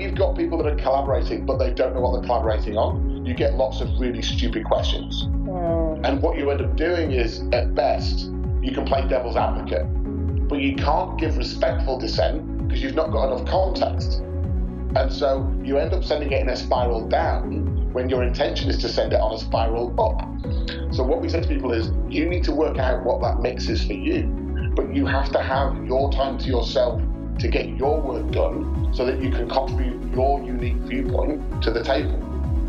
When you've got people that are collaborating but they don't know what they're collaborating on, you get lots of really stupid questions. Mm. And what you end up doing is, at best, you can play devil's advocate, but you can't give respectful dissent because you've not got enough context. And so you end up sending it in a spiral down when your intention is to send it on a spiral up. So what we say to people is you need to work out what that mix is for you, but you have to have your time to yourself to get your work done so that you can contribute your unique viewpoint to the table.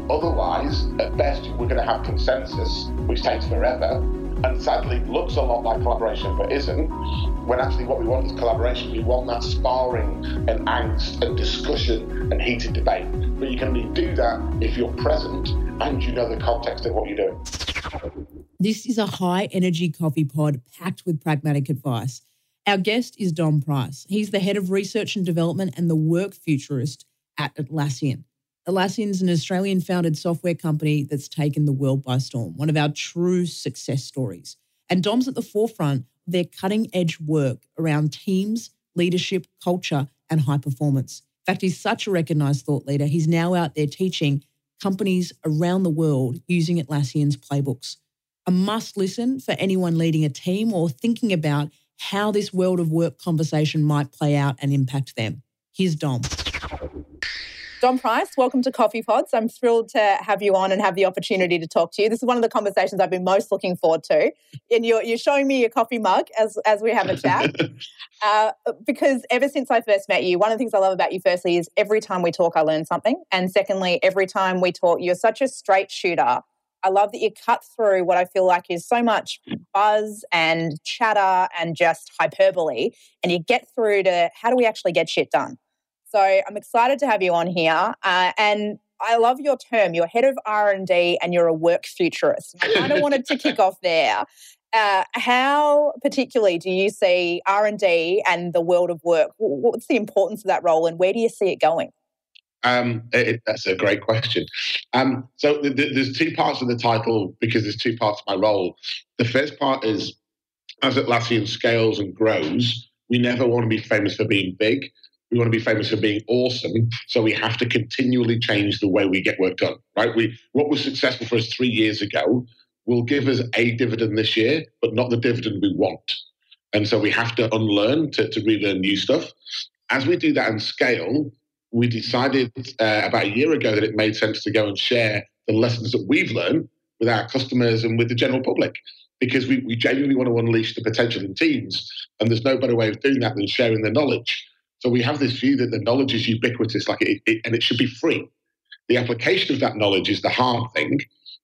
Otherwise, at best, we're going to have consensus, which takes forever, and sadly looks a lot like collaboration but isn't, when actually what we want is collaboration. We want that sparring and angst and discussion and heated debate. But you can only do that if you're present and you know the context of what you're doing. This is a high energy coffee pod packed with pragmatic advice. Our guest is Dom Price. He's the head of research and development and the work futurist at Atlassian. Atlassian is an Australian founded software company that's taken the world by storm, one of our true success stories. And Dom's at the forefront of their cutting edge work around teams, leadership, culture, and high performance. In fact, he's such a recognized thought leader, he's now out there teaching companies around the world using Atlassian's playbooks. A must listen for anyone leading a team or thinking about how this world of work conversation might play out and impact them. Here's Dom. Dom Price, welcome to Coffee Pods. I'm thrilled to have you on and have the opportunity to talk to you. This is one of the conversations I've been most looking forward to. And you're, you're showing me your coffee mug as, as we have a chat. uh, because ever since I first met you, one of the things I love about you, firstly, is every time we talk, I learn something. And secondly, every time we talk, you're such a straight shooter. I love that you cut through what I feel like is so much buzz and chatter and just hyperbole, and you get through to how do we actually get shit done? So I'm excited to have you on here. Uh, and I love your term. You're head of R&D and you're a work futurist. I kind of wanted to kick off there. Uh, how particularly do you see R&D and the world of work? What's the importance of that role and where do you see it going? Um, it, that's a great question. Um, so th- th- there's two parts of the title because there's two parts of my role. The first part is as Atlassian scales and grows, we never want to be famous for being big. We want to be famous for being awesome. So we have to continually change the way we get work done, right? We what was successful for us three years ago will give us a dividend this year, but not the dividend we want. And so we have to unlearn to, to relearn new stuff. As we do that and scale, we decided uh, about a year ago that it made sense to go and share the lessons that we've learned with our customers and with the general public because we, we genuinely want to unleash the potential in teams. And there's no better way of doing that than sharing the knowledge. So we have this view that the knowledge is ubiquitous, like it, it, and it should be free. The application of that knowledge is the hard thing,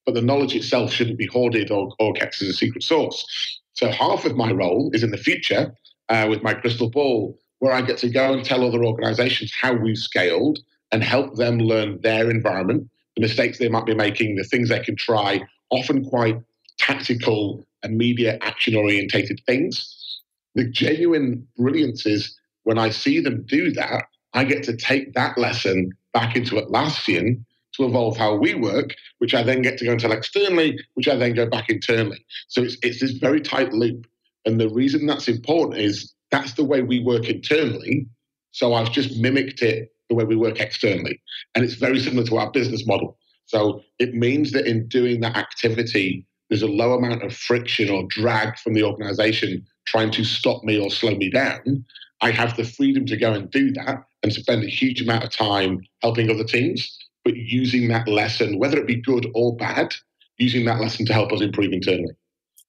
but the knowledge itself shouldn't be hoarded or, or kept as a secret source. So half of my role is in the future uh, with my crystal ball, where I get to go and tell other organizations how we've scaled and help them learn their environment, the mistakes they might be making, the things they can try, often quite tactical and media action orientated things. The genuine brilliance is when I see them do that, I get to take that lesson back into Atlassian to evolve how we work, which I then get to go and tell externally, which I then go back internally. So it's, it's this very tight loop. And the reason that's important is that's the way we work internally. So I've just mimicked it the way we work externally. And it's very similar to our business model. So it means that in doing that activity, there's a low amount of friction or drag from the organization trying to stop me or slow me down. I have the freedom to go and do that and spend a huge amount of time helping other teams, but using that lesson, whether it be good or bad, using that lesson to help us improve internally.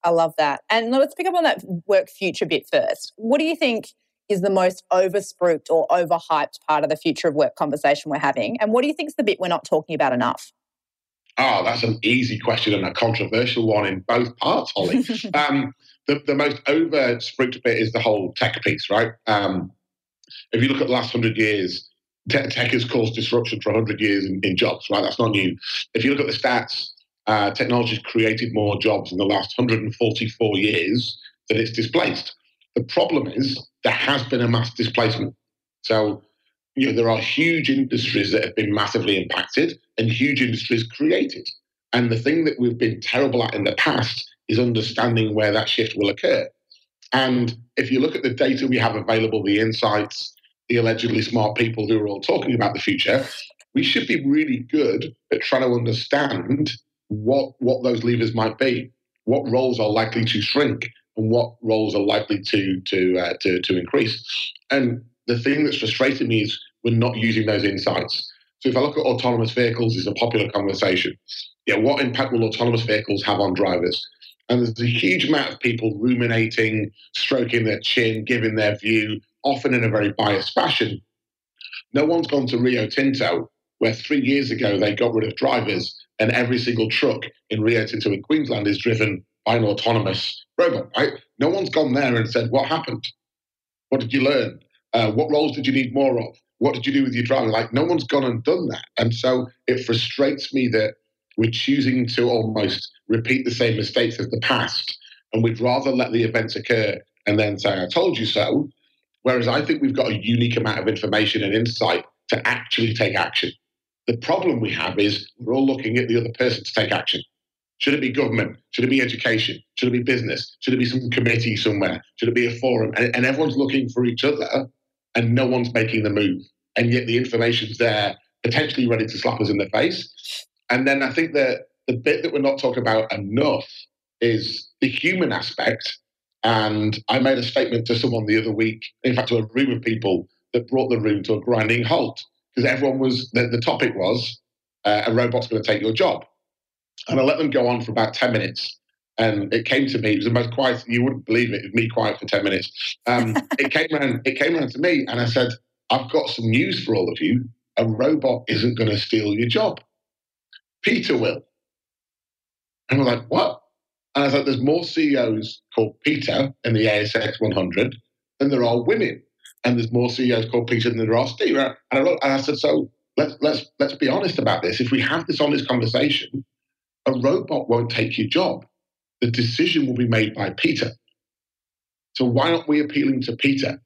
I love that. And let's pick up on that work future bit first. What do you think is the most overspruiked or overhyped part of the future of work conversation we're having? And what do you think is the bit we're not talking about enough? Oh, that's an easy question and a controversial one in both parts, Holly. um, the, the most over spruiked bit is the whole tech piece, right? Um, if you look at the last hundred years, tech, tech has caused disruption for hundred years in, in, jobs, right? That's not new. If you look at the stats, uh, technology has created more jobs in the last 144 years than it's displaced. The problem is there has been a mass displacement. So, you know, there are huge industries that have been massively impacted and huge industries created. And the thing that we've been terrible at in the past is understanding where that shift will occur. And if you look at the data we have available, the insights, the allegedly smart people who are all talking about the future. We should be really good at trying to understand what what those levers might be, what roles are likely to shrink, and what roles are likely to to uh, to, to increase. And the thing that's frustrating me is we're not using those insights. So if I look at autonomous vehicles, is a popular conversation. Yeah, what impact will autonomous vehicles have on drivers? And there's a huge amount of people ruminating, stroking their chin, giving their view, often in a very biased fashion. No one's gone to Rio Tinto, where three years ago they got rid of drivers, and every single truck in Rio Tinto in Queensland is driven by an autonomous robot, right? No one's gone there and said, What happened? What did you learn? Uh, what roles did you need more of? What did you do with your driving? Like, no one's gone and done that. And so it frustrates me that we're choosing to almost repeat the same mistakes as the past. And we'd rather let the events occur and then say, I told you so. Whereas I think we've got a unique amount of information and insight to actually take action. The problem we have is we're all looking at the other person to take action. Should it be government? Should it be education? Should it be business? Should it be some committee somewhere? Should it be a forum? And, and everyone's looking for each other and no one's making the move. And yet the information's there, potentially ready to slap us in the face. And then I think that the bit that we're not talking about enough is the human aspect. And I made a statement to someone the other week, in fact, to a room of people that brought the room to a grinding halt because everyone was, the, the topic was uh, a robot's going to take your job. And I let them go on for about 10 minutes. And it came to me, it was the most quiet, you wouldn't believe it, it me quiet for 10 minutes. Um, it, came around, it came around to me and I said, I've got some news for all of you. A robot isn't going to steal your job. Peter will. And we're like, what? And I was like, there's more CEOs called Peter in the ASX 100 than there are women. And there's more CEOs called Peter than there are Steve. And I, and I said, so let's, let's, let's be honest about this. If we have this honest conversation, a robot won't take your job. The decision will be made by Peter. So why aren't we appealing to Peter?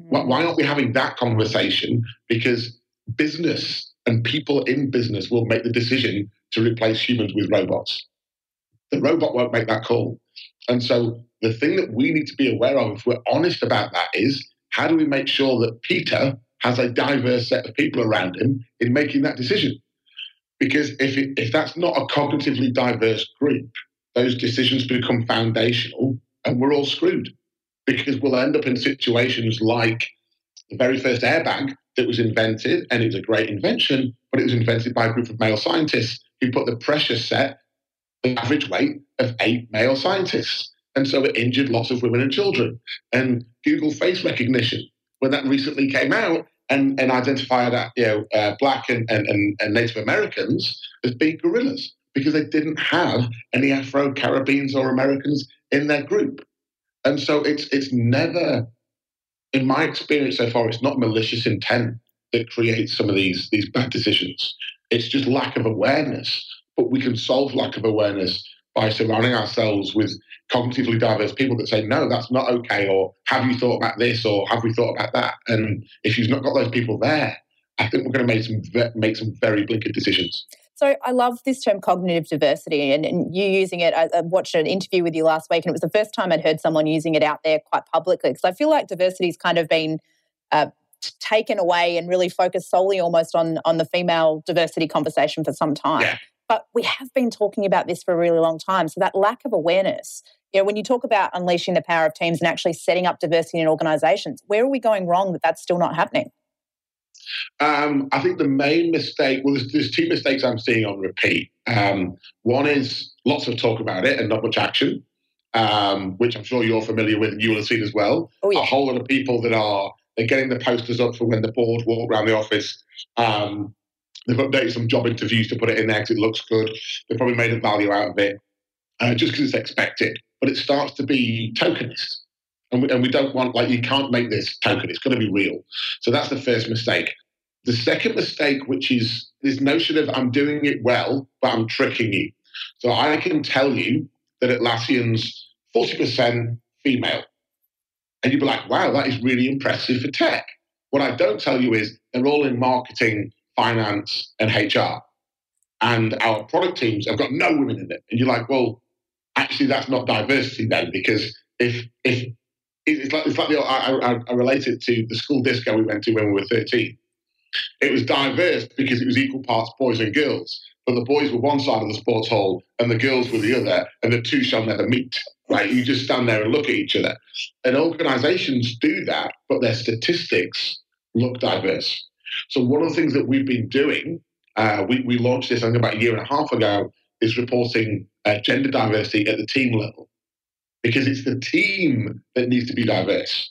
Mm. Why aren't we having that conversation? Because business and people in business will make the decision to replace humans with robots. The robot won't make that call. And so the thing that we need to be aware of, if we're honest about that, is how do we make sure that Peter has a diverse set of people around him in making that decision? Because if, it, if that's not a cognitively diverse group, those decisions become foundational and we're all screwed because we'll end up in situations like the very first airbag that was invented, and it was a great invention, but it was invented by a group of male scientists who put the pressure set, the average weight of eight male scientists. And so it injured lots of women and children. And Google face recognition, when that recently came out and, and identified uh, you know, uh, black and, and, and Native Americans as being gorillas because they didn't have any Afro Caribbeans or Americans in their group. And so it's it's never, in my experience so far, it's not malicious intent that creates some of these these bad decisions. It's just lack of awareness. But we can solve lack of awareness by surrounding ourselves with cognitively diverse people that say, no, that's not okay, or have you thought about this, or have we thought about that? And if you've not got those people there, I think we're going to make some make some very blinkered decisions. So I love this term cognitive diversity and, and, you using it. I, I, watched an interview with you last week and it was the first time I'd heard someone using it out there quite publicly because I feel like diversity's kind of been uh, taken away and really focused solely almost on, on the female diversity conversation for some time. Yeah. But we have been talking about this for a really long time. So that lack of awareness, you know, when you talk about unleashing the power of teams and actually setting up diversity in organizations, where are we going wrong that that's still not happening? Um, I think the main mistake, well, there's, there's two mistakes I'm seeing on repeat. Um, one is lots of talk about it and not much action, um, which I'm sure you're familiar with and you will have seen as well. Oh, yeah. A whole lot of people that are they're getting the posters up for when the board walk around the office. Um, they've updated some job interviews to put it in there because it looks good. They've probably made a value out of it uh, just because it's expected. But it starts to be tokenist. And we, and we don't want, like, you can't make this token. It's going to be real. So that's the first mistake. The second mistake, which is this notion of I'm doing it well, but I'm tricking you. So I can tell you that Atlassian's 40% female. And you'd be like, wow, that is really impressive for tech. What I don't tell you is they're all in marketing, finance, and HR. And our product teams have got no women in it. And you're like, well, actually, that's not diversity then, because if if it's like, it's like the, I, I, I relate it to the school disco we went to when we were 13. It was diverse because it was equal parts boys and girls, but the boys were one side of the sports hall and the girls were the other, and the two shall never meet. Right? You just stand there and look at each other. And organizations do that, but their statistics look diverse. So one of the things that we've been doing, uh, we, we launched this I think about a year and a half ago, is reporting uh, gender diversity at the team level because it's the team that needs to be diverse.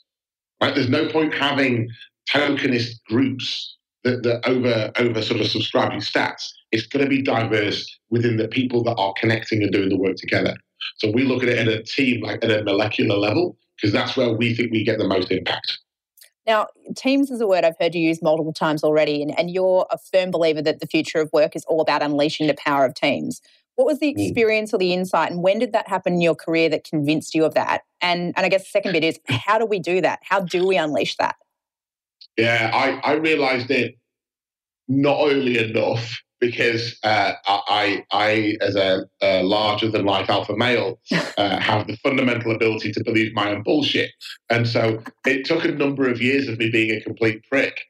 Right? There's no point having tokenist groups that, that over over sort of subscribe to stats. It's going to be diverse within the people that are connecting and doing the work together. So we look at it at a team, like at a molecular level, because that's where we think we get the most impact. Now, teams is a word I've heard you use multiple times already, and, and you're a firm believer that the future of work is all about unleashing the power of teams. What was the mm. experience or the insight, and when did that happen in your career that convinced you of that? And and I guess the second bit is how do we do that? How do we unleash that? Yeah, I, I realized it not early enough because uh, I, I, as a, a, larger than life alpha male, uh, have the fundamental ability to believe my own bullshit. And so it took a number of years of me being a complete prick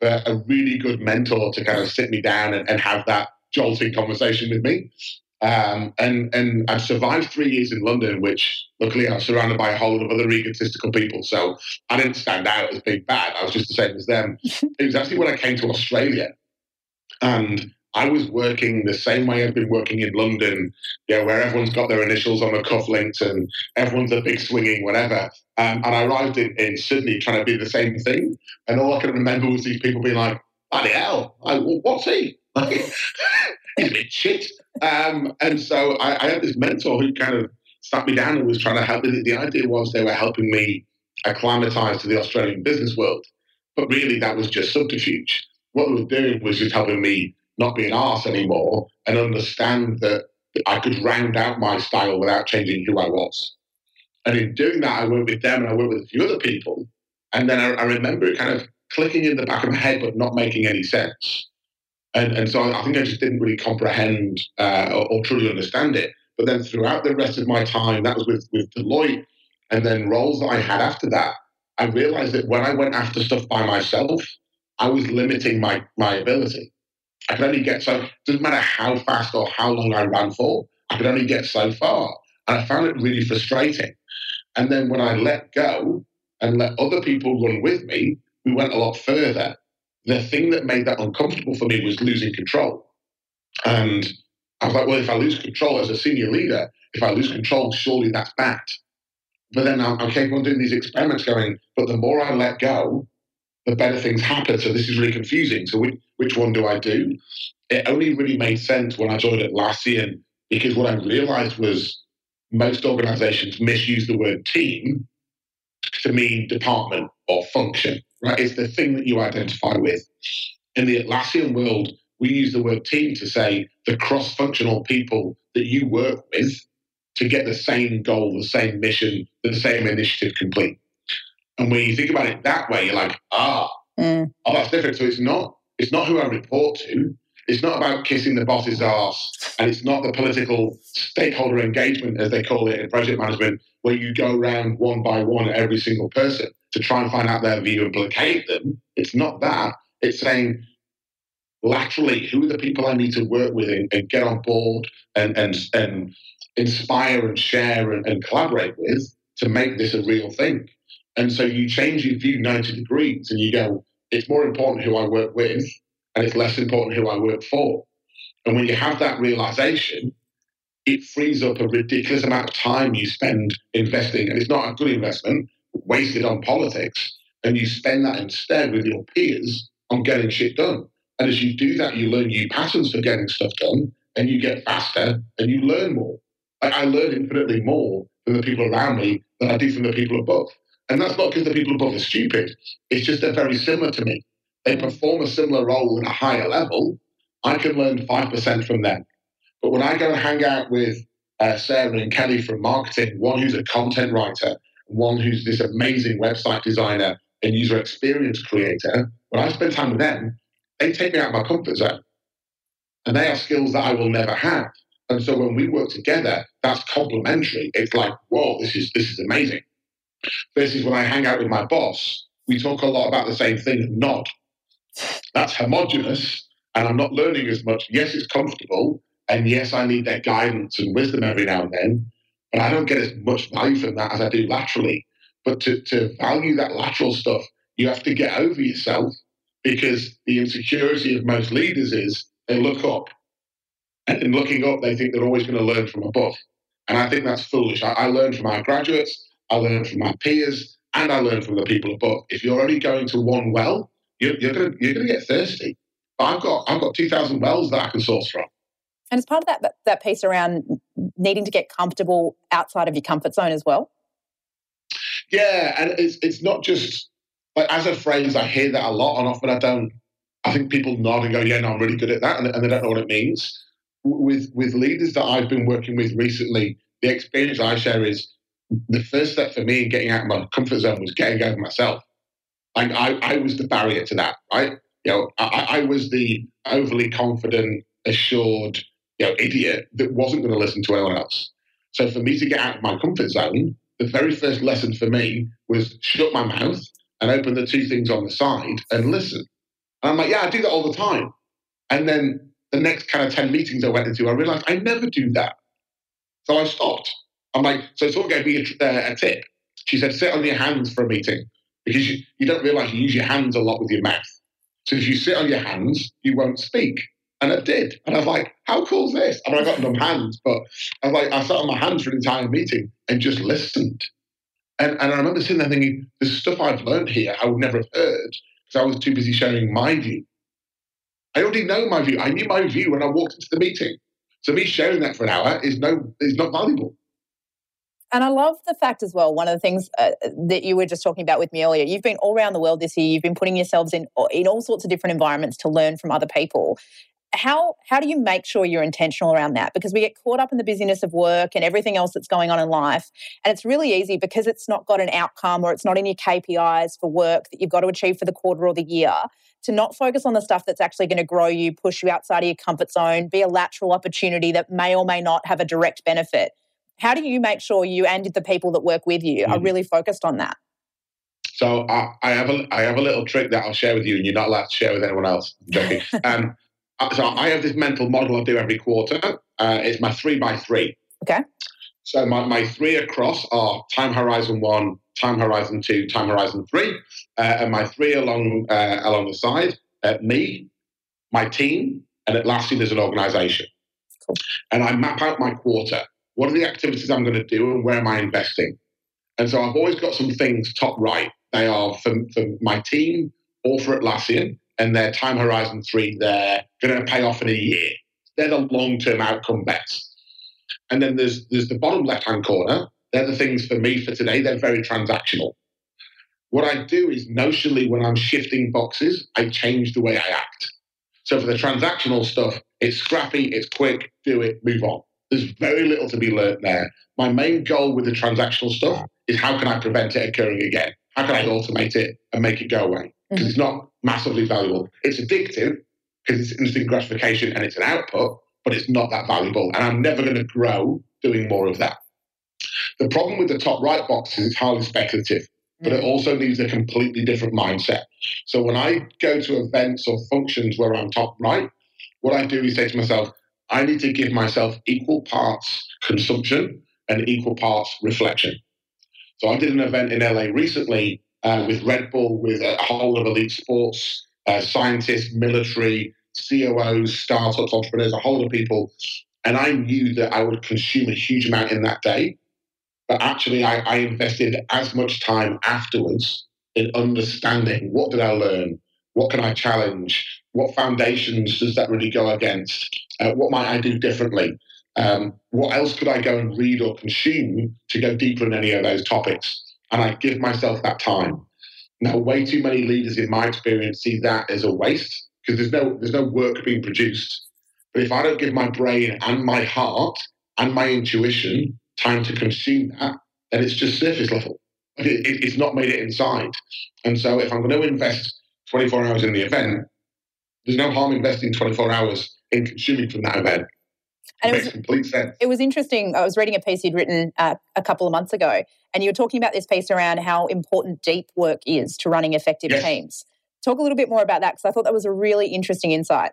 for a really good mentor to kind of sit me down and, and have that jolting conversation with me. Um, and and I've survived three years in London, which luckily I was surrounded by a whole lot of other egotistical people. So I didn't stand out as being bad. I was just the same as them. it was actually when I came to Australia, and I was working the same way I've been working in London, you know, where everyone's got their initials on the cufflinks and everyone's a big swinging whatever. Um, and I arrived in, in Sydney trying to be the same thing, and all I could remember was these people being like, "Bloody hell! Like, what's he?" He's a bit shit. Um, and so I, I, had this mentor who kind of sat me down and was trying to help me. The idea was they were helping me acclimatize to the Australian business world. But really, that was just subterfuge. What they were doing was just helping me not be an arse anymore and understand that I could round out my style without changing who I was. And in doing that, I worked with them and I worked with a few other people. And then I, I remember it kind of clicking in the back of my head, but not making any sense. And, and so I think I just didn't really comprehend uh, or, or, truly understand it. But then throughout the rest of my time, that was with, with Deloitte and then roles that I had after that, I realized that when I went after stuff by myself, I was limiting my, my ability. I could only get so, it doesn't matter how fast or how long I ran for, I could only get so far. And I found it really frustrating. And then when I let go and let other people run with me, we went a lot further the thing that made that uncomfortable for me was losing control. And I was like, well, if I lose control as a senior leader, if I lose control, surely that's bad. But then I, I kept on doing these experiments going, but the more I let go, the better things happen. So this is really confusing. So which, which one do I do? It only really made sense when I joined Atlassian because what I realized was most organizations misuse the word team to mean department or function right? It's the thing that you identify with. In the Atlassian world, we use the word team to say the cross functional people that you work with to get the same goal, the same mission, the same initiative complete. And when you think about it that way, you're like, ah, mm. oh, that's different. So it's not, it's not who I report to. It's not about kissing the boss's ass, and it's not the political stakeholder engagement, as they call it in project management, where you go around one by one at every single person to try and find out their view and placate them. It's not that. It's saying laterally, who are the people I need to work with and, and get on board and, and, and inspire and share and, and collaborate with to make this a real thing. And so you change your view 90 degrees and you go, it's more important who I work with and it's less important who I work for. And when you have that realization, it frees up a ridiculous amount of time you spend investing. And it's not a good investment wasted on politics and you spend that instead with your peers on getting shit done. And as you do that, you learn new patterns for getting stuff done and you get faster and you learn more. I, I learn infinitely more from the people around me than I do from the people above. And that's not because the people above are stupid. It's just they're very similar to me. They perform a similar role at a higher level. I can learn 5% from them. But when I go and hang out with uh, Sarah and Kelly from marketing, one who's a content writer one who's this amazing website designer and user experience creator, when I spend time with them, they take me out of my comfort zone. And they are skills that I will never have. And so when we work together, that's complementary. It's like, whoa, this is this is amazing. Versus when I hang out with my boss, we talk a lot about the same thing and nod. That's homogenous, and I'm not learning as much. Yes, it's comfortable, and yes, I need their guidance and wisdom every now and then, but I don't get as much value from that as I do laterally. But to, to value that lateral stuff, you have to get over yourself because the insecurity of most leaders is they look up. And in looking up, they think they're always going to learn from above. And I think that's foolish. I, I learn from our graduates, I learn from my peers, and I learn from the people above. If you're only going to one well, you're, you're going you're to get thirsty. But I've got I've got two thousand wells that I can source from. And as part of that that piece around needing to get comfortable outside of your comfort zone as well. Yeah, and it's it's not just like as a phrase, I hear that a lot, and often I don't. I think people nod and go, "Yeah, no, I'm really good at that," and, and they don't know what it means. With with leaders that I've been working with recently, the experience I share is the first step for me in getting out of my comfort zone was getting over myself. Like I, I was the barrier to that, right? You know, I, I was the overly confident, assured, you know, idiot that wasn't going to listen to anyone else. So for me to get out of my comfort zone, the very first lesson for me was shut my mouth and open the two things on the side and listen. And I'm like, yeah, I do that all the time. And then the next kind of 10 meetings I went into, I realized I never do that. So I stopped. I'm like, so someone gave me a, uh, a tip. She said, sit on your hands for a meeting because you, you don't realize you use your hands a lot with your mouth. So if you sit on your hands, you won't speak. And I did. And I was like, how cool is this? I I got numb hands, but I was like, I sat on my hands for an entire meeting and just listened. And, and I remember sitting there thinking, there's stuff I've learned here I would never have heard because I was too busy sharing my view. I already know my view. I knew my view when I walked into the meeting. So me sharing that for an hour is no is not valuable. And I love the fact as well. One of the things uh, that you were just talking about with me earlier, you've been all around the world this year. You've been putting yourselves in in all sorts of different environments to learn from other people. How how do you make sure you're intentional around that? Because we get caught up in the busyness of work and everything else that's going on in life, and it's really easy because it's not got an outcome or it's not in your KPIs for work that you've got to achieve for the quarter or the year to not focus on the stuff that's actually going to grow you, push you outside of your comfort zone, be a lateral opportunity that may or may not have a direct benefit. How do you make sure you and the people that work with you are mm. really focused on that? So I, I, have a I have a little trick that I'll share with you, and you're not allowed to share with anyone else. I'm joking. um, so I have this mental model I do every quarter. Uh, it's my three by three. Okay. So my, my three across are time horizon one, time horizon two, time horizon three, uh, and my three along uh, along the side, uh, me, my team, and Atlassian there's an organization. Cool. And I map out my quarter. What are the activities I'm going to do, and where am I investing? And so I've always got some things top right. They are for, for my team or for Atlassian, and their time horizon three, they're going to pay off in a year. They're the long term outcome bets. And then there's there's the bottom left hand corner. They're the things for me for today. They're very transactional. What I do is notionally when I'm shifting boxes, I change the way I act. So for the transactional stuff, it's scrappy, it's quick, do it, move on. There's very little to be learned there. My main goal with the transactional stuff is how can I prevent it occurring again? How can I automate it and make it go away? Because mm-hmm. it's not massively valuable. It's addictive because it's instant gratification and it's an output, but it's not that valuable. And I'm never going to grow doing more of that. The problem with the top right box is it's highly speculative, but it mm. also needs a completely different mindset. So when I go to events or functions where I'm top right, what I do is say to myself, I need to give myself equal parts consumption and equal parts reflection. So I did an event in LA recently uh, with Red Bull, with a whole of elite sports, uh, scientists, military, COOs, startups, entrepreneurs, a whole of people. And I knew that I would consume a huge amount in that day. But actually, I, I invested as much time afterwards in understanding what did I learn? What can I challenge? What foundations does that really go against? Uh, what might I do differently? Um, what else could I go and read or consume to go deeper in any of those topics? And I give myself that time. Now, way too many leaders, in my experience, see that as a waste because there's no there's no work being produced. But if I don't give my brain and my heart and my intuition time to consume that, then it's just surface level. It, it, it's not made it inside. And so, if I'm going to invest 24 hours in the event, there's no harm investing 24 hours in consuming from that event. And it, makes was, complete sense. It was interesting. I was reading a piece you'd written uh, a couple of months ago, and you were talking about this piece around how important deep work is to running effective yes. teams. Talk a little bit more about that because I thought that was a really interesting insight.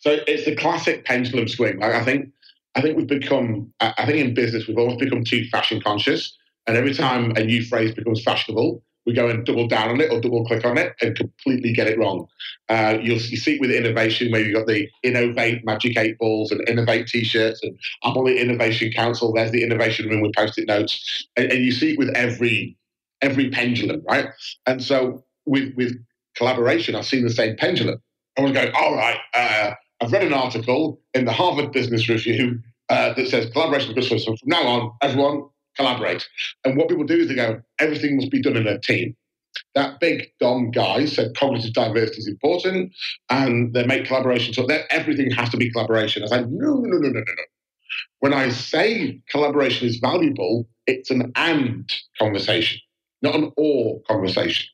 So it's the classic pendulum swing. Like I think, I think we've become. I think in business we've almost become too fashion conscious, and every time a new phrase becomes fashionable, we go and double down on it or double click on it and completely get it wrong. Uh, you'll you see it with innovation where you've got the innovate magic eight balls and innovate t-shirts and I'm on the innovation council. There's the innovation room with post-it notes, and, and you see it with every every pendulum, right? And so with with collaboration, I've seen the same pendulum. I was going, all right, uh, I've read an article in the Harvard Business Review uh, that says collaboration is good. So from now on, everyone collaborate. And what people do is they go, everything must be done in a team. That big Dom guy said cognitive diversity is important and they make collaboration. So everything has to be collaboration. I like, no, no, no, no, no, no. When I say collaboration is valuable, it's an and conversation, not an or conversation.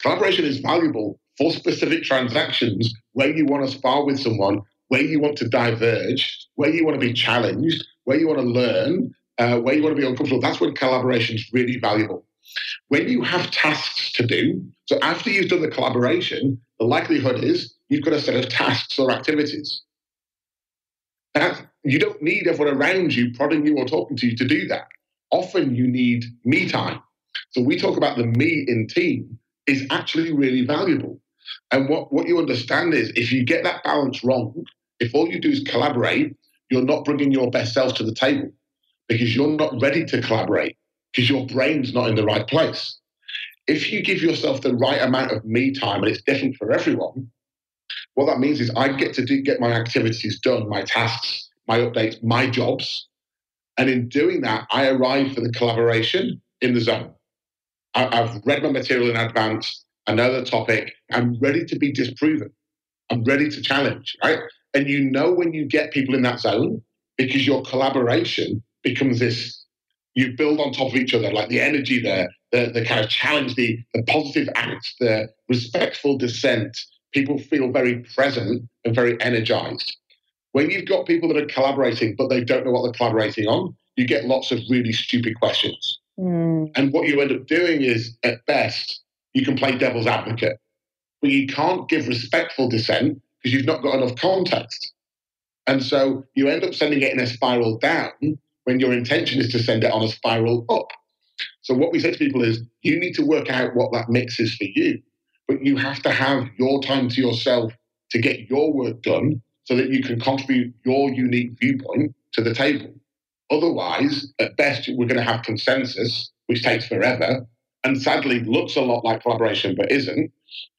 Collaboration is valuable for specific transactions where you want to spar with someone, where you want to diverge, where you want to be challenged, where you want to learn, uh, where you want to be uncomfortable, that's when collaboration is really valuable. When you have tasks to do, so after you've done the collaboration, the likelihood is you've got a set of tasks or activities. That, you don't need everyone around you prodding you or talking to you to do that. Often you need me time. So we talk about the me in team is actually really valuable. And what, what you understand is if you get that balance wrong, if all you do is collaborate, you're not bringing your best self to the table because you're not ready to collaborate because your brain's not in the right place. If you give yourself the right amount of me time, and it's different for everyone, what that means is I get to do, get my activities done, my tasks, my updates, my jobs. And in doing that, I arrive for the collaboration in the zone. I, have read my material in advance. I know the topic. I'm ready to be disproven. I'm ready to challenge, right? And you know when you get people in that zone because your collaboration becomes this you build on top of each other, like the energy there, the, the kind of challenge, the, the positive act, the respectful dissent. People feel very present and very energized. When you've got people that are collaborating, but they don't know what they're collaborating on, you get lots of really stupid questions. Mm. And what you end up doing is, at best, you can play devil's advocate, but you can't give respectful dissent because you've not got enough context. And so you end up sending it in a spiral down when your intention is to send it on a spiral up. So what we say to people is you need to work out what that mix is for you, but you have to have your time to yourself to get your work done so that you can contribute your unique viewpoint to the table. Otherwise, at best, we're going to have consensus, which takes forever, and sadly looks a lot like collaboration but isn't.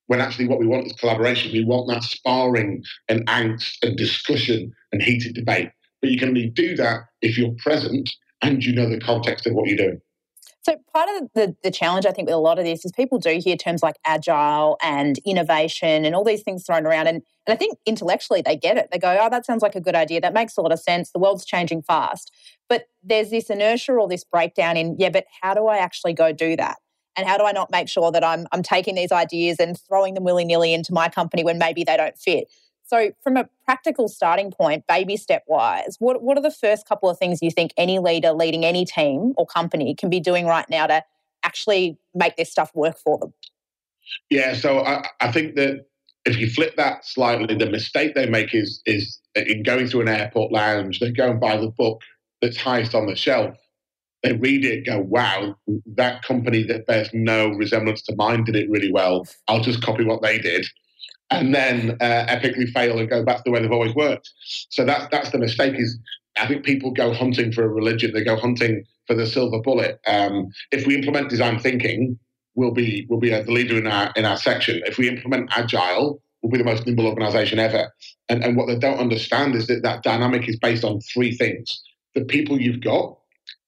When actually, what we want is collaboration. We want that sparring and angst and discussion and heated debate. But you can only do that if you're present and you know the context of what you're doing. So part of the, the challenge, I think, with a lot of this is people do hear terms like agile and innovation and all these things thrown around. And, and I think intellectually they get it. They go, oh, that sounds like a good idea. That makes a lot of sense. The world's changing fast. But there's this inertia or this breakdown in, yeah, but how do I actually go do that? And how do I not make sure that I'm, I'm taking these ideas and throwing them willy nilly into my company when maybe they don't fit? So, from a practical starting point, baby step wise, what, what are the first couple of things you think any leader leading any team or company can be doing right now to actually make this stuff work for them? Yeah, so I, I think that if you flip that slightly, the mistake they make is is in going to an airport lounge, they go and buy the book that's highest on the shelf. They read it, go, wow, that company that bears no resemblance to mine did it really well. I'll just copy what they did and then uh, epically fail and go back to the way they've always worked. So that's that's the mistake. Is I think people go hunting for a religion. They go hunting for the silver bullet. Um, if we implement design thinking, we'll be we'll be the leader in our in our section. If we implement agile, we'll be the most nimble organization ever. And and what they don't understand is that that dynamic is based on three things: the people you've got,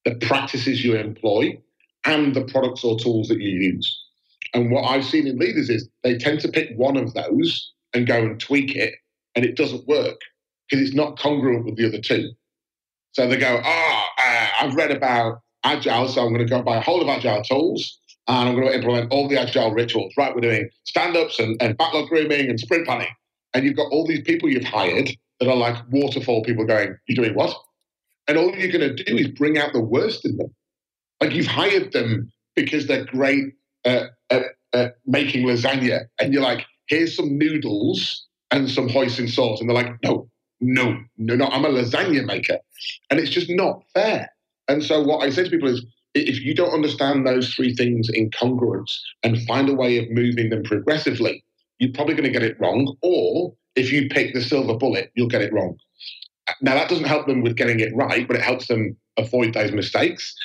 the practices you employ, and the products or tools that you use. And what I've seen in leaders is they tend to pick one of those and go and tweak it, and it doesn't work because it's not congruent with the other two. So they go, ah, oh, uh, I've read about Agile, so I'm going to go buy a whole of Agile tools and I'm going to implement all the Agile rituals. Right, we're doing stand ups and, and backlog grooming and sprint planning. And you've got all these people you've hired that are like waterfall people going, You're doing what? And all you're going to do is bring out the worst in them. Like you've hired them because they're great at, at, making lasagna. And you're like, Here's some noodles and some hoisin sauce. And they're like, No, no, no, no, I'm a lasagna maker. And it's just not fair. And so what I say to people is, if you don't understand those three things in congruence and find a way of moving them progressively, you're probably going to get it wrong. Or if you pick the silver bullet, you'll get it wrong. Now, that doesn't help them with getting it right, but it helps them avoid those mistakes.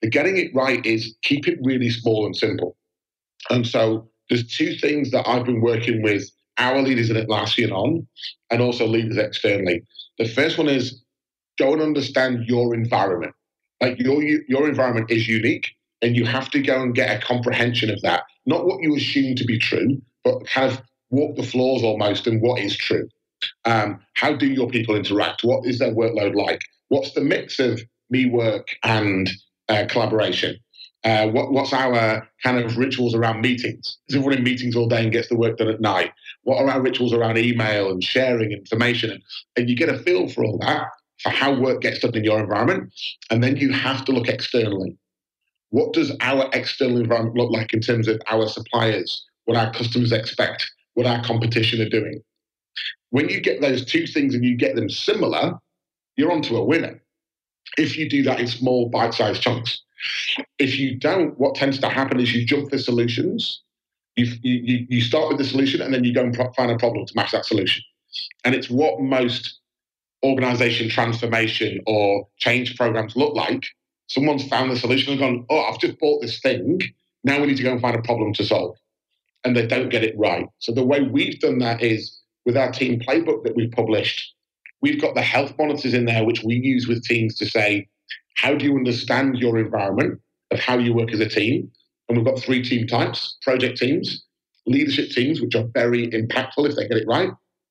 The getting it right is keep it really small and simple. And so there's two things that I've been working with our leaders at Atlassian on and also leaders externally. The first one is go and understand your environment. Like your your environment is unique and you have to go and get a comprehension of that. Not what you assume to be true, but kind of walk the floors almost and what is true. Um, how do your people interact? What is their workload like? What's the mix of me work and uh, collaboration? Uh, what, what's our kind of rituals around meetings? Is everyone in meetings all day and gets the work done at night? What are our rituals around email and sharing information? And, and you get a feel for all that, for how work gets done in your environment. And then you have to look externally. What does our external environment look like in terms of our suppliers, what our customers expect, what our competition are doing? When you get those two things and you get them similar, you're onto a winner. If you do that in small, bite sized chunks. If you don't, what tends to happen is you jump for solutions. You, you, you start with the solution and then you go and find a problem to match that solution. And it's what most organization transformation or change programs look like. Someone's found the solution and gone, oh, I've just bought this thing. Now we need to go and find a problem to solve. And they don't get it right. So the way we've done that is with our team playbook that we've published, we've got the health monitors in there, which we use with teams to say, how do you understand your environment of how you work as a team? And we've got three team types project teams, leadership teams, which are very impactful if they get it right,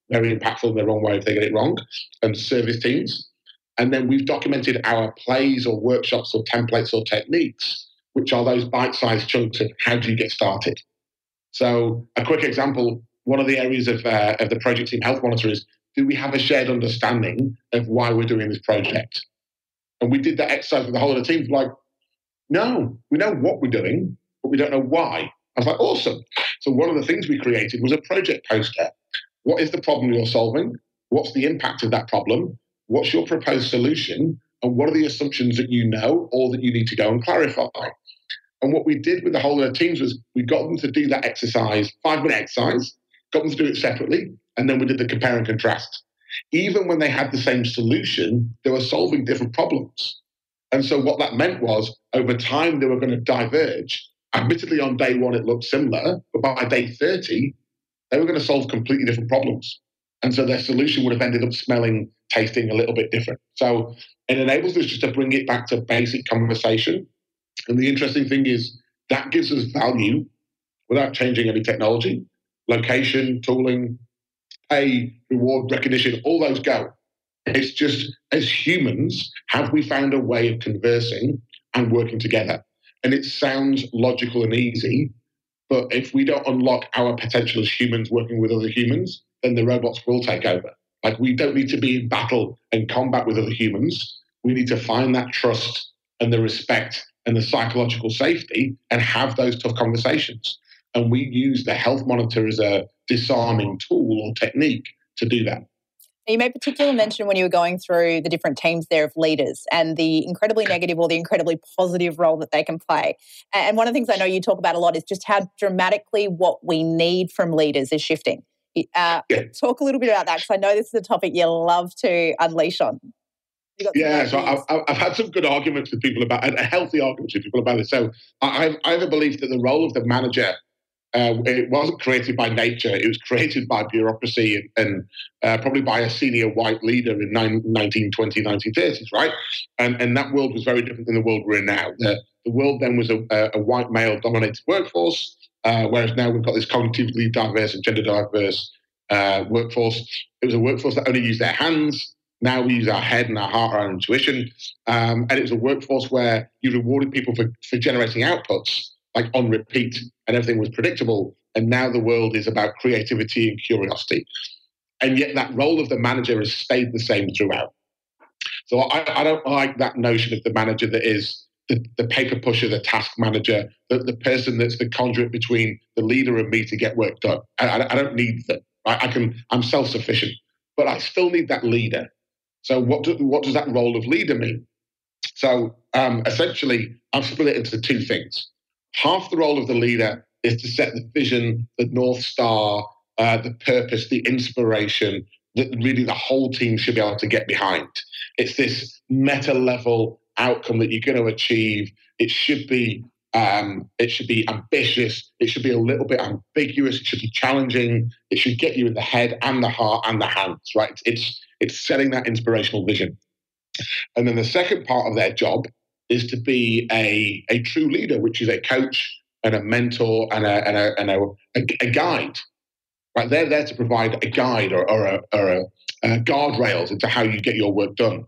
very impactful in the wrong way if they get it wrong, and service teams. And then we've documented our plays or workshops or templates or techniques, which are those bite sized chunks of how do you get started. So, a quick example one of the areas of, uh, of the project team health monitor is do we have a shared understanding of why we're doing this project? And we did that exercise with the whole of the team. Like, no, we know what we're doing, but we don't know why. I was like, awesome. So one of the things we created was a project poster. What is the problem you're solving? What's the impact of that problem? What's your proposed solution? And what are the assumptions that you know or that you need to go and clarify? And what we did with the whole of the teams was we got them to do that exercise, five minute exercise, got them to do it separately, and then we did the compare and contrast. Even when they had the same solution, they were solving different problems. And so what that meant was over time they were going to diverge. Admittedly, on day one it looked similar, but by day 30, they were going to solve completely different problems. And so their solution would have ended up smelling, tasting a little bit different. So it enables us just to bring it back to basic conversation. And the interesting thing is that gives us value without changing any technology location, tooling, pay, reward, recognition, all those go. It's just as humans, have we found a way of conversing and working together? And it sounds logical and easy, but if we don't unlock our potential as humans working with other humans, then the robots will take over. Like we don't need to be in battle and combat with other humans. We need to find that trust and the respect and the psychological safety and have those tough conversations. And we use the health monitor as a disarming tool or technique to do that. You made particular mention when you were going through the different teams there of leaders and the incredibly negative or the incredibly positive role that they can play. And one of the things I know you talk about a lot is just how dramatically what we need from leaders is shifting. Uh, yeah. Talk a little bit about that because I know this is a topic you love to unleash on. Yeah, so I've, I've, had some good arguments with people about, a healthy arguments with people about it. So I have a belief that the role of the manager uh, it wasn't created by nature. It was created by bureaucracy and, and uh, probably by a senior white leader in 1920, 1930s, right? And, and that world was very different than the world we're in now. The, the world then was a, a white male dominated workforce, uh, whereas now we've got this cognitively diverse and gender diverse uh, workforce. It was a workforce that only used their hands. Now we use our head and our heart, our intuition. Um, and it was a workforce where you rewarded people for, for generating outputs like on repeat and everything was predictable. And now the world is about creativity and curiosity. And yet that role of the manager has stayed the same throughout. So I, I don't like that notion of the manager that is the, the paper pusher, the task manager, the, the person that's the conduit between the leader and me to get work done. I, I, I don't need them. Right? I can. I'm self-sufficient, but I still need that leader. So what do, what does that role of leader mean? So um, essentially, I've split it into two things. Half the role of the leader is to set the vision, the north star, uh, the purpose, the inspiration that really the whole team should be able to get behind. It's this meta level outcome that you're going to achieve. It should be um, it should be ambitious. It should be a little bit ambiguous. It should be challenging. It should get you in the head and the heart and the hands. Right? It's it's setting that inspirational vision. And then the second part of their job is to be a, a true leader, which is a coach and a mentor and a, and a, and a, a, guide. Right? They're there to provide a guide or, or, a, or a, a guardrails into how you get your work done.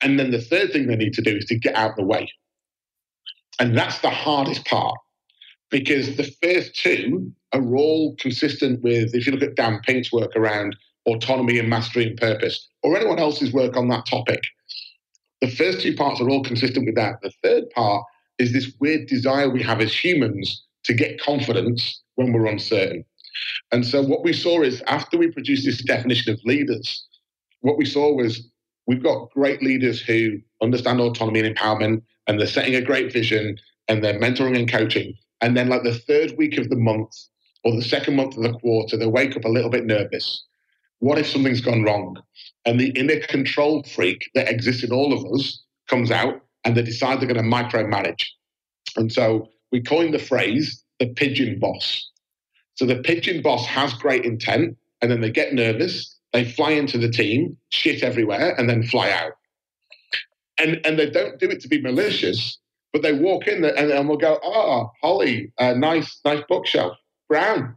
And then the third thing they need to do is to get out of the way. And that's the hardest part because the first two are all consistent with, if you look at Dan Pink's work around autonomy and mastery and purpose, or anyone else's work on that topic, the first two parts are all consistent with that. The third part is this weird desire we have as humans to get confidence when we're uncertain. And so what we saw is after we produced this definition of leaders, what we saw was we've got great leaders who understand autonomy and empowerment and they're setting a great vision and they're mentoring and coaching. And then like the third week of the month or the second month of the quarter, they wake up a little bit nervous. What if something's gone wrong? And the inner control freak that exists in all of us comes out and they decide they're going to micromanage. And so we coined the phrase the pigeon boss. So the pigeon boss has great intent and then they get nervous, they fly into the team, shit everywhere, and then fly out. And, and they don't do it to be malicious, but they walk in and, and we'll go, oh, Holly, uh, nice, nice bookshelf, brown,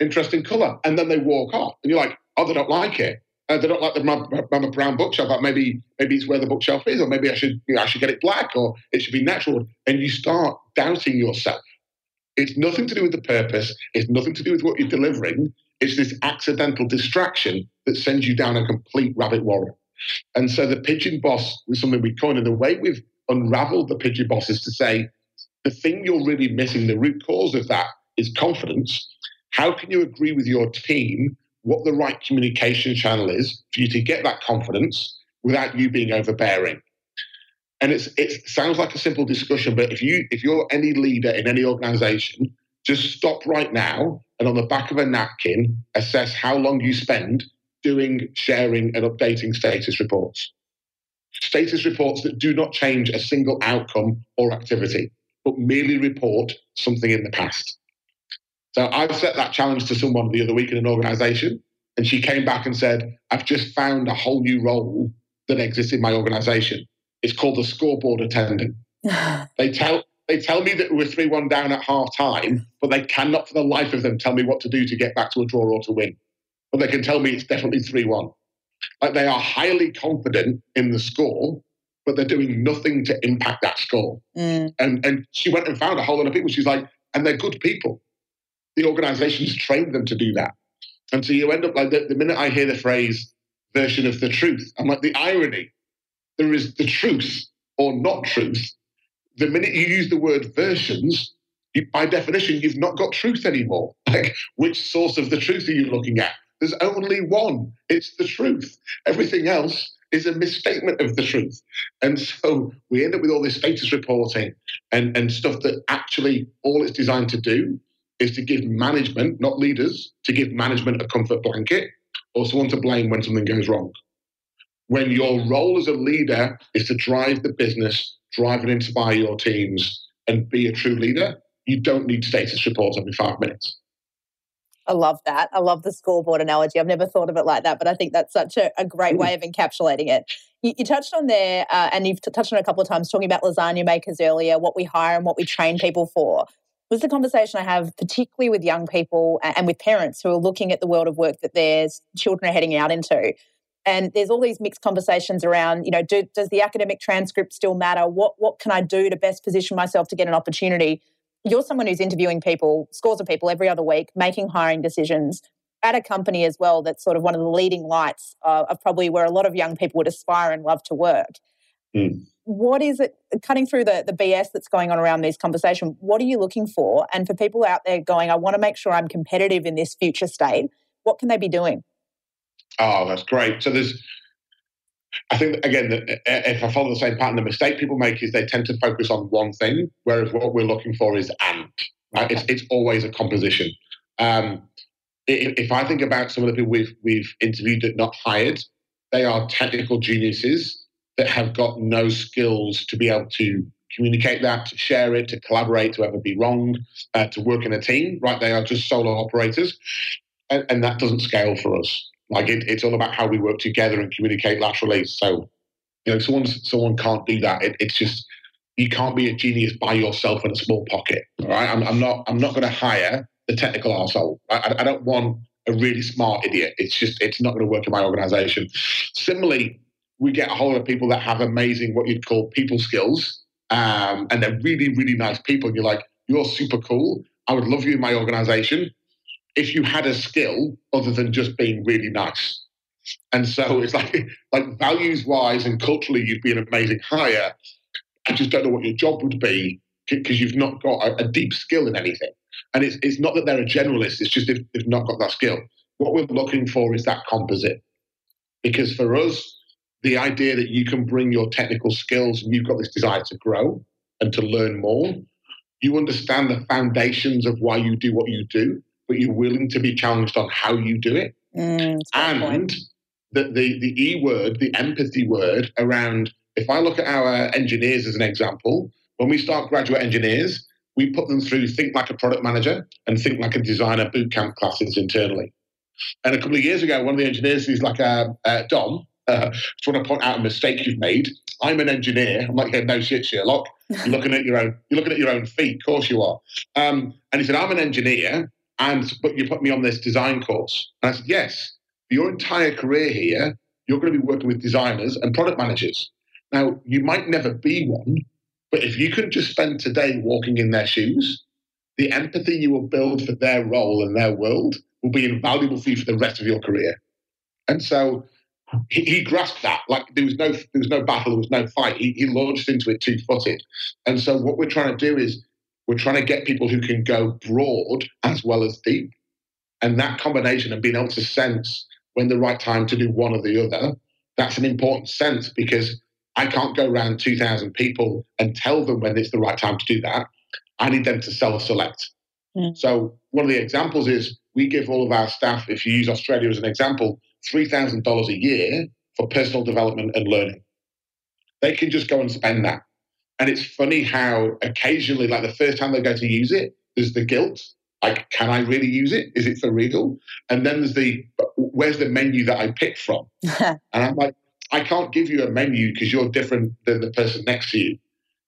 interesting color. And then they walk off. And you're like, oh, they don't like it. Uh, they don't like the Mama Brown bookshelf. Maybe maybe it's where the bookshelf is, or maybe I should you know, I should get it black, or it should be natural. And you start doubting yourself. It's nothing to do with the purpose. It's nothing to do with what you're delivering. It's this accidental distraction that sends you down a complete rabbit warren. And so the pigeon boss is something we coined, and the way we've unraveled the pigeon boss is to say the thing you're really missing, the root cause of that is confidence. How can you agree with your team what the right communication channel is for you to get that confidence without you being overbearing. And it's it sounds like a simple discussion, but if you if you're any leader in any organization, just stop right now and on the back of a napkin assess how long you spend doing, sharing, and updating status reports. Status reports that do not change a single outcome or activity, but merely report something in the past. So I've set that challenge to someone the other week in an organization, and she came back and said, I've just found a whole new role that exists in my organization. It's called the scoreboard attendant. they tell they tell me that we're 3 1 down at half time, but they cannot for the life of them tell me what to do to get back to a draw or to win. But they can tell me it's definitely 3 1. Like they are highly confident in the score, but they're doing nothing to impact that score. Mm. And, and she went and found a whole lot of people. She's like, and they're good people the organizations train them to do that. And so you end up like the, the minute I hear the phrase version of the truth, I'm like, the irony, there is the truth or not truth. The minute you use the word versions, you, by definition, you've not got truth anymore. Like, which source of the truth are you looking at? There's only one. It's the truth. Everything else is a misstatement of the truth. And so we end up with all this status reporting and, and stuff that actually all it's designed to do is to give management, not leaders, to give management a comfort blanket or someone to blame when something goes wrong. When your role as a leader is to drive the business, drive and inspire your teams, and be a true leader, you don't need status reports every five minutes. I love that. I love the scoreboard analogy. I've never thought of it like that, but I think that's such a, a great way of encapsulating it. You, you touched on there, uh, and you've touched on a couple of times talking about lasagna makers earlier, what we hire and what we train people for was the conversation I have, particularly with young people and with parents who are looking at the world of work that their children are heading out into. And there's all these mixed conversations around, you know, do, does the academic transcript still matter? What what can I do to best position myself to get an opportunity? You're someone who's interviewing people, scores of people every other week, making hiring decisions. at a company as well that's sort of one of the leading lights uh, of probably where a lot of young people would aspire and love to work. Mm. What is it, cutting through the, the BS that's going on around these conversations, what are you looking for? And for people out there going, I want to make sure I'm competitive in this future state, what can they be doing? Oh, that's great. So there's, I think again, if I follow the same pattern, the mistake people make is they tend to focus on one thing, whereas what we're looking for is and. Right? Okay. It's it's always a composition. Um, if, if I think about some of the people we've we've interviewed that not hired, they are technical geniuses that have got no skills to be able to communicate that, to share it, to collaborate, to ever be wrong, uh, to work in a team. Right? They are just solo operators, and, and that doesn't scale for us. Like it, it's all about how we work together and communicate laterally. So, you know, someone someone can't do that. It, it's just you can't be a genius by yourself in a small pocket. Right, I'm, I'm not I'm not going to hire the technical arsehole. I, I don't want a really smart idiot. It's just it's not going to work in my organization. Similarly, we get a whole lot of people that have amazing what you'd call people skills, um, and they're really really nice people. And you're like, you're super cool. I would love you in my organization if you had a skill other than just being really nice. And so it's like, like values wise and culturally, you'd be an amazing hire. I just don't know what your job would be because you've not got a, a, deep skill in anything. And it's, it's not that they're a generalist, it's just they've, they've not got that skill. What we're looking for is that composite. Because for us, the idea that you can bring your technical skills and you've got this desire to grow and to learn more, you understand the foundations of why you do what you do but you're willing to be challenged on how you do it. Mm, and the, the, the E word, the empathy word around, if I look at our engineers as an example, when we start graduate engineers, we put them through think like a product manager and think like a designer bootcamp classes internally. And a couple of years ago, one of the engineers is like, uh, uh, Dom, uh, just want to point out a mistake you've made. I'm an engineer. I'm like, yeah, no shit, Sherlock. You're looking at your own. You're looking at your own feet. Of course you are. Um, and he said, I'm an engineer, and but you put me on this design course. And I said, yes, your entire career here, you're going to be working with designers and product managers. Now, you might never be one, but if you can just spend today walking in their shoes, the empathy you will build for their role and their world will be invaluable for you for the rest of your career. And so he, he grasped that. Like there was no there was no battle, there was no fight. He, he launched into it two footed. And so what we're trying to do is we're trying to get people who can go broad as well as deep. And that combination of being able to sense when the right time to do one or the other, that's an important sense because I can't go around 2,000 people and tell them when it's the right time to do that. I need them to self select. Mm. So, one of the examples is we give all of our staff, if you use Australia as an example, $3,000 a year for personal development and learning. They can just go and spend that. And it's funny how occasionally, like the first time they go to use it, there's the guilt. Like, can I really use it? Is it for real? And then there's the, where's the menu that I picked from? and I'm like, I can't give you a menu because you're different than the person next to you.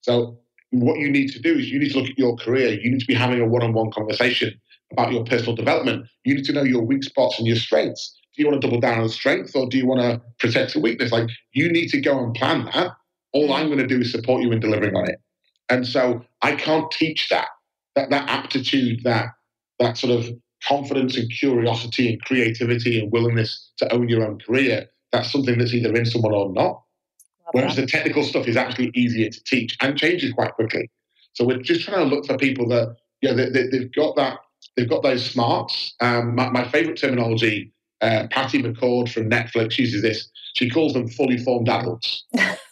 So what you need to do is you need to look at your career. You need to be having a one-on-one conversation about your personal development. You need to know your weak spots and your strengths. Do you want to double down on strength or do you want to protect a weakness? Like you need to go and plan that all I'm going to do is support you in delivering on it. And so I can't teach that, that, that aptitude, that, that sort of confidence and curiosity and creativity and willingness to own your own career. That's something that's either in someone or not. Whereas the technical stuff is actually easier to teach and changes quite quickly. So we're just trying to look for people that, you know, they, they, have got that, they've got those smarts. Um, my, my favorite terminology, uh, Patty McCord from Netflix uses this. She calls them fully formed adults.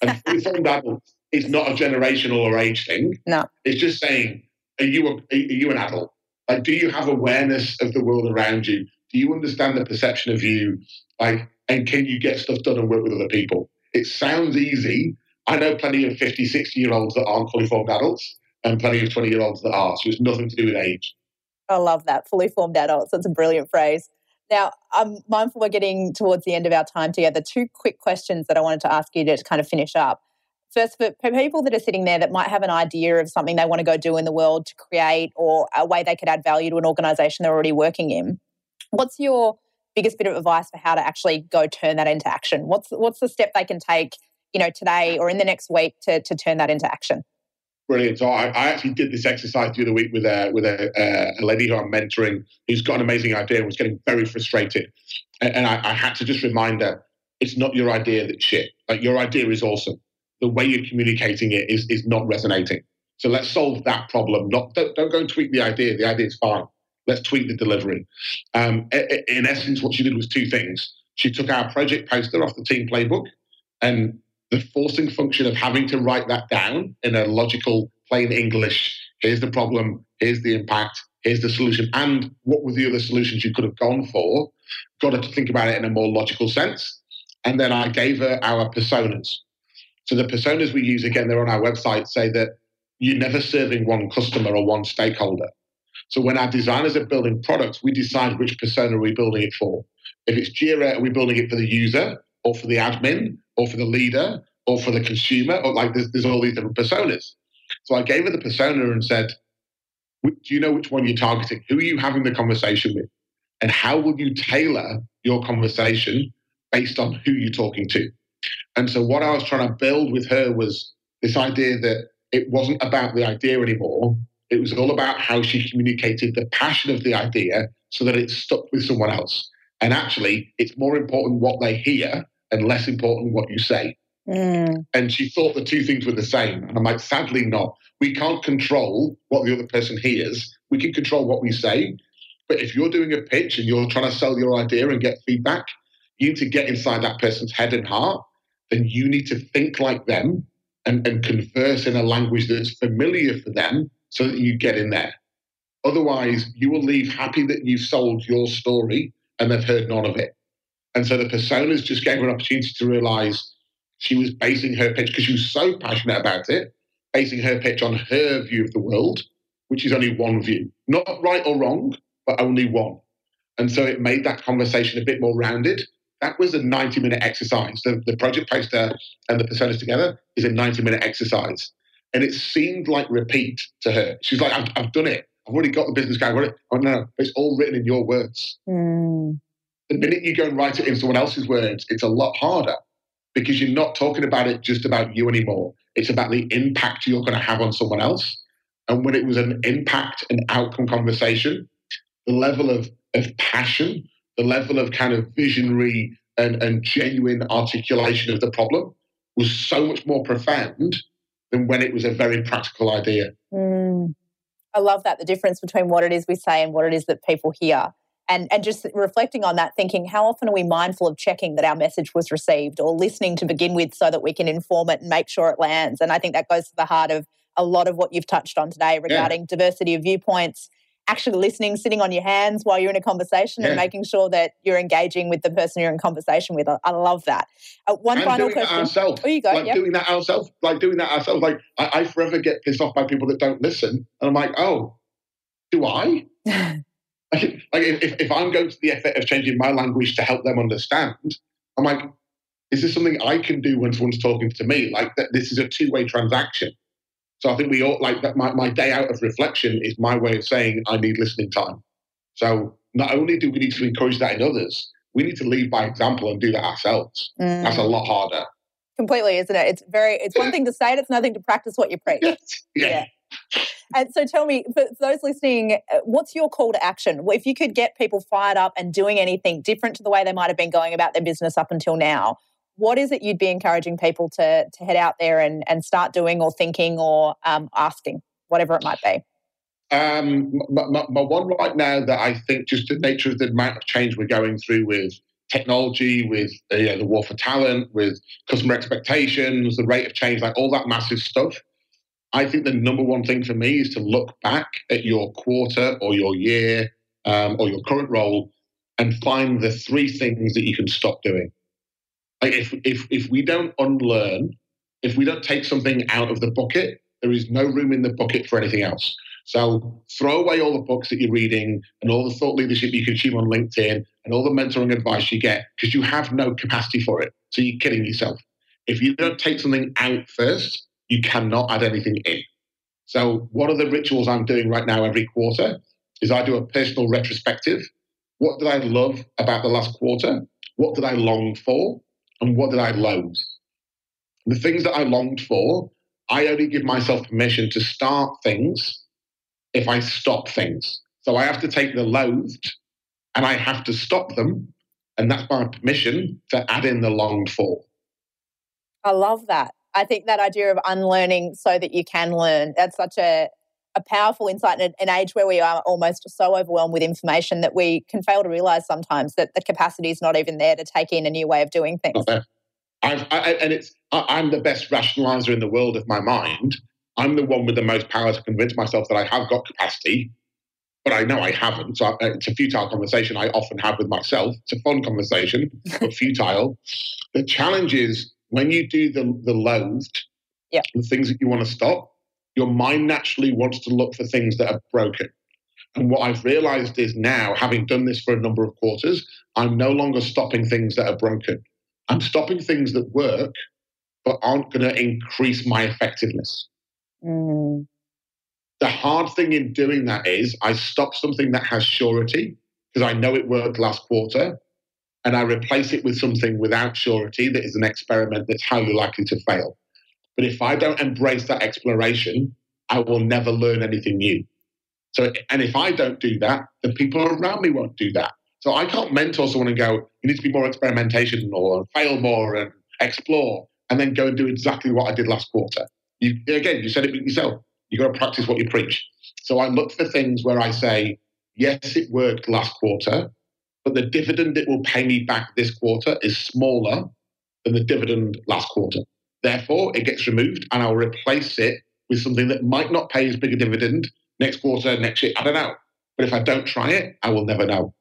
and fully formed adults is not a generational or age thing. No. It's just saying, are you, a, are you an adult? Like, do you have awareness of the world around you? Do you understand the perception of you? Like, and can you get stuff done and work with other people? It sounds easy. I know plenty of 50, 60 year olds that aren't fully formed adults and plenty of 20 year olds that are. So it's nothing to do with age. I love that. Fully formed adults. That's a brilliant phrase. Now, I'm mindful we're getting towards the end of our time together. Two quick questions that I wanted to ask you to kind of finish up. First, for people that are sitting there that might have an idea of something they want to go do in the world to create or a way they could add value to an organization they're already working in, what's your biggest bit of advice for how to actually go turn that into action? What's what's the step they can take, you know, today or in the next week to to turn that into action? Brilliant. So I, I, actually did this exercise the other week with a with a, uh, a lady who I'm mentoring who's got an amazing idea and was getting very frustrated, and, and I, I, had to just remind her it's not your idea that's shit. Like your idea is awesome. The way you're communicating it is is not resonating. So let's solve that problem. Not don't, don't go and tweak the idea. The idea is fine. Let's tweak the delivery. Um, in essence, what she did was two things. She took our project poster off the team playbook and the forcing function of having to write that down in a logical, plain English. Here's the problem. Here's the impact. Here's the solution. And what were the other solutions you could have gone for? Got her to think about it in a more logical sense. And then I gave her our personas. So the personas we use, again, they're on our website, say that you're never serving one customer or one stakeholder. So when our designers are building products, we decide which persona are we building it for. If it's Jira, are we building it for the user or for the admin or for the leader or for the consumer? Or like there's, there's all these different personas. So I gave her the persona and said, do you know which one you're targeting? Who are you having the conversation with? And how will you tailor your conversation based on who you're talking to? And so what I was trying to build with her was this idea that it wasn't about the idea anymore. It was all about how she communicated the passion of the idea so that it stuck with someone else. And actually, it's more important what they hear and less important what you say. Mm. And she thought the two things were the same. And I'm like, sadly, not. We can't control what the other person hears. We can control what we say. But if you're doing a pitch and you're trying to sell your idea and get feedback, you need to get inside that person's head and heart. Then you need to think like them and, and converse in a language that's familiar for them so that you get in there. Otherwise, you will leave happy that you've sold your story and they've heard none of it. And so the personas just gave her an opportunity to realize she was basing her pitch because she was so passionate about it, basing her pitch on her view of the world, which is only one view, not right or wrong, but only one. And so it made that conversation a bit more rounded. That was a 90 minute exercise. The, the project poster and the personas together is a 90 minute exercise. And it seemed like repeat to her. She's like, I've, I've done it. I've already got the business guy. Oh, no, it's all written in your words. Mm. The minute you go and write it in someone else's words, it's a lot harder because you're not talking about it just about you anymore. It's about the impact you're going to have on someone else. And when it was an impact and outcome conversation, the level of, of passion, the level of kind of visionary and, and genuine articulation of the problem was so much more profound than when it was a very practical idea. Mm. I love that the difference between what it is we say and what it is that people hear and and just reflecting on that thinking how often are we mindful of checking that our message was received or listening to begin with so that we can inform it and make sure it lands and i think that goes to the heart of a lot of what you've touched on today regarding yeah. diversity of viewpoints actually listening sitting on your hands while you're in a conversation yeah. and making sure that you're engaging with the person you're in conversation with i, I love that uh, one and final doing question that ourselves. oh you go like yep. doing that ourselves like doing that ourselves like I, I forever get pissed off by people that don't listen and i'm like oh do i Like, like if, if I'm going to the effort of changing my language to help them understand, I'm like, is this something I can do when someone's talking to me? Like that, this is a two way transaction. So I think we all like that. My, my day out of reflection is my way of saying I need listening time. So not only do we need to encourage that in others, we need to lead by example and do that ourselves. Mm. That's a lot harder. Completely, isn't it? It's very. It's one thing to say it. It's nothing to practice what you preach. yeah. yeah. And so tell me, for those listening, uh, what's your call to action? If you could get people fired up and doing anything different to the way they might have been going about their business up until now, what is it you'd be encouraging people to, to head out there and, and start doing or thinking or um, asking, whatever it might be? Um, my, my, my, one right now that I think just the nature of the amount of change we're going through with technology, with uh, you know, the war for talent, with customer expectations, the rate of change, like all that massive stuff. I think the number one thing for me is to look back at your quarter or your year um, or your current role and find the three things that you can stop doing. Like if, if, if we don't unlearn, if we don't take something out of the bucket, there is no room in the bucket for anything else. So throw away all the books that you're reading and all the thought leadership you consume on LinkedIn and all the mentoring advice you get because you have no capacity for it. So you're kidding yourself. If you don't take something out first, you cannot add anything in. So, one of the rituals I'm doing right now every quarter is I do a personal retrospective. What did I love about the last quarter? What did I long for? And what did I loathe? The things that I longed for I only give myself permission to start things if I stop things. So I have to take the loathed and I have to stop them. And that's my permission to add in the longed for. I love that. I think that idea of unlearning so that you can learn, that's such a, a powerful insight in an age where we are almost so overwhelmed with information that we can fail to realize sometimes that the capacity is not even there to take in a new way of doing things. I've, I, and it's I, am the best rationalizer in the world of my mind. I'm the one with the most power to convince myself that I have got capacity, but I know I haven't. So I, it's a futile conversation I often have with myself. It's a fun conversation, but futile. The challenge is when you do the the loathed, yeah. the things that you want to stop, your mind naturally wants to look for things that are broken. And what I've realized is now, having done this for a number of quarters, I'm no longer stopping things that are broken. I'm stopping things that work but aren't going to increase my effectiveness. Mm. The hard thing in doing that is I stop something that has surety because I know it worked last quarter and I replace it with something without surety that is an experiment that's highly likely to fail. But if I don't embrace that exploration, I will never learn anything new. So, and if I don't do that, the people around me won't do that. So I can't mentor someone and go, you need to be more experimentation or fail more and explore, and then go and do exactly what I did last quarter. You, again, you said it yourself. You've got to practice what you preach. So I look for things where I say, yes, it worked last quarter, but the dividend it will pay me back this quarter is smaller than the dividend last quarter. Therefore, it gets removed and I'll replace it with something that might not pay as big a dividend next quarter, next year. I don't know. But if I don't try it, I will never know.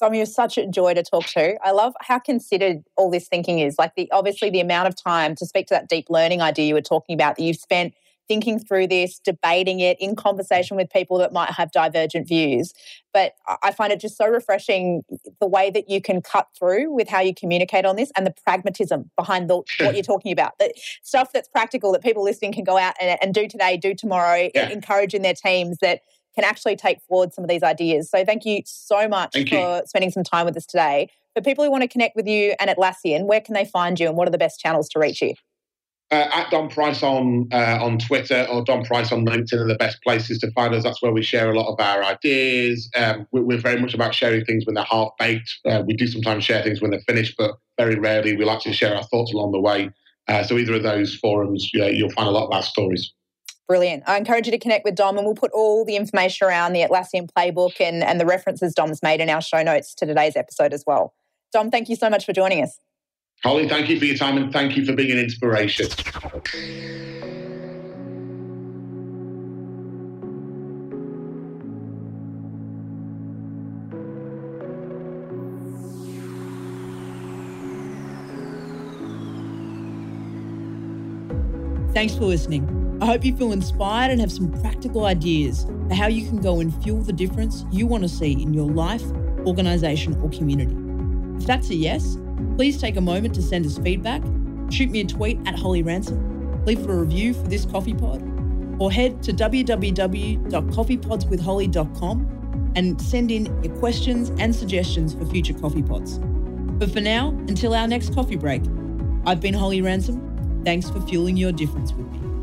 Dom, you're such a joy to talk to. I love how considered all this thinking is. Like the obviously the amount of time to speak to that deep learning idea you were talking about that you've spent thinking through this, debating it in conversation with people that might have divergent views. But I find it just so refreshing the way that you can cut through with how you communicate on this and the pragmatism behind the, what you're talking about. The stuff that's practical that people listening can go out and, and do today, do tomorrow, yeah. encouraging their teams that can actually take forward some of these ideas. So thank you so much thank for you. spending some time with us today. For people who want to connect with you and Atlassian, where can they find you and what are the best channels to reach you? Uh, at Dom Price on uh, on Twitter or Dom Price on LinkedIn are the best places to find us. That's where we share a lot of our ideas. Um, we're, we're, very much about sharing things when they're half baked. Uh, we do sometimes share things when they're finished, but very rarely we like to share our thoughts along the way. Uh, so either of those forums, you'll find a lot of our stories. Brilliant. I encourage you to connect with Dom and we'll put all the information around the Atlassian playbook and, and the references Dom's made in our show notes to today's episode as well. Dom, thank you so much for joining us. Holly, thank you for your time and thank you for being an inspiration. Thanks for listening. I hope you feel inspired and have some practical ideas for how you can go and fuel the difference you want to see in your life, organisation, or community. If that's a yes, please take a moment to send us feedback, shoot me a tweet at Holly Ransom, leave a review for this coffee pod, or head to www.coffeepodswithholly.com and send in your questions and suggestions for future coffee pods. But for now, until our next coffee break, I've been Holly Ransom. Thanks for fueling your difference with me.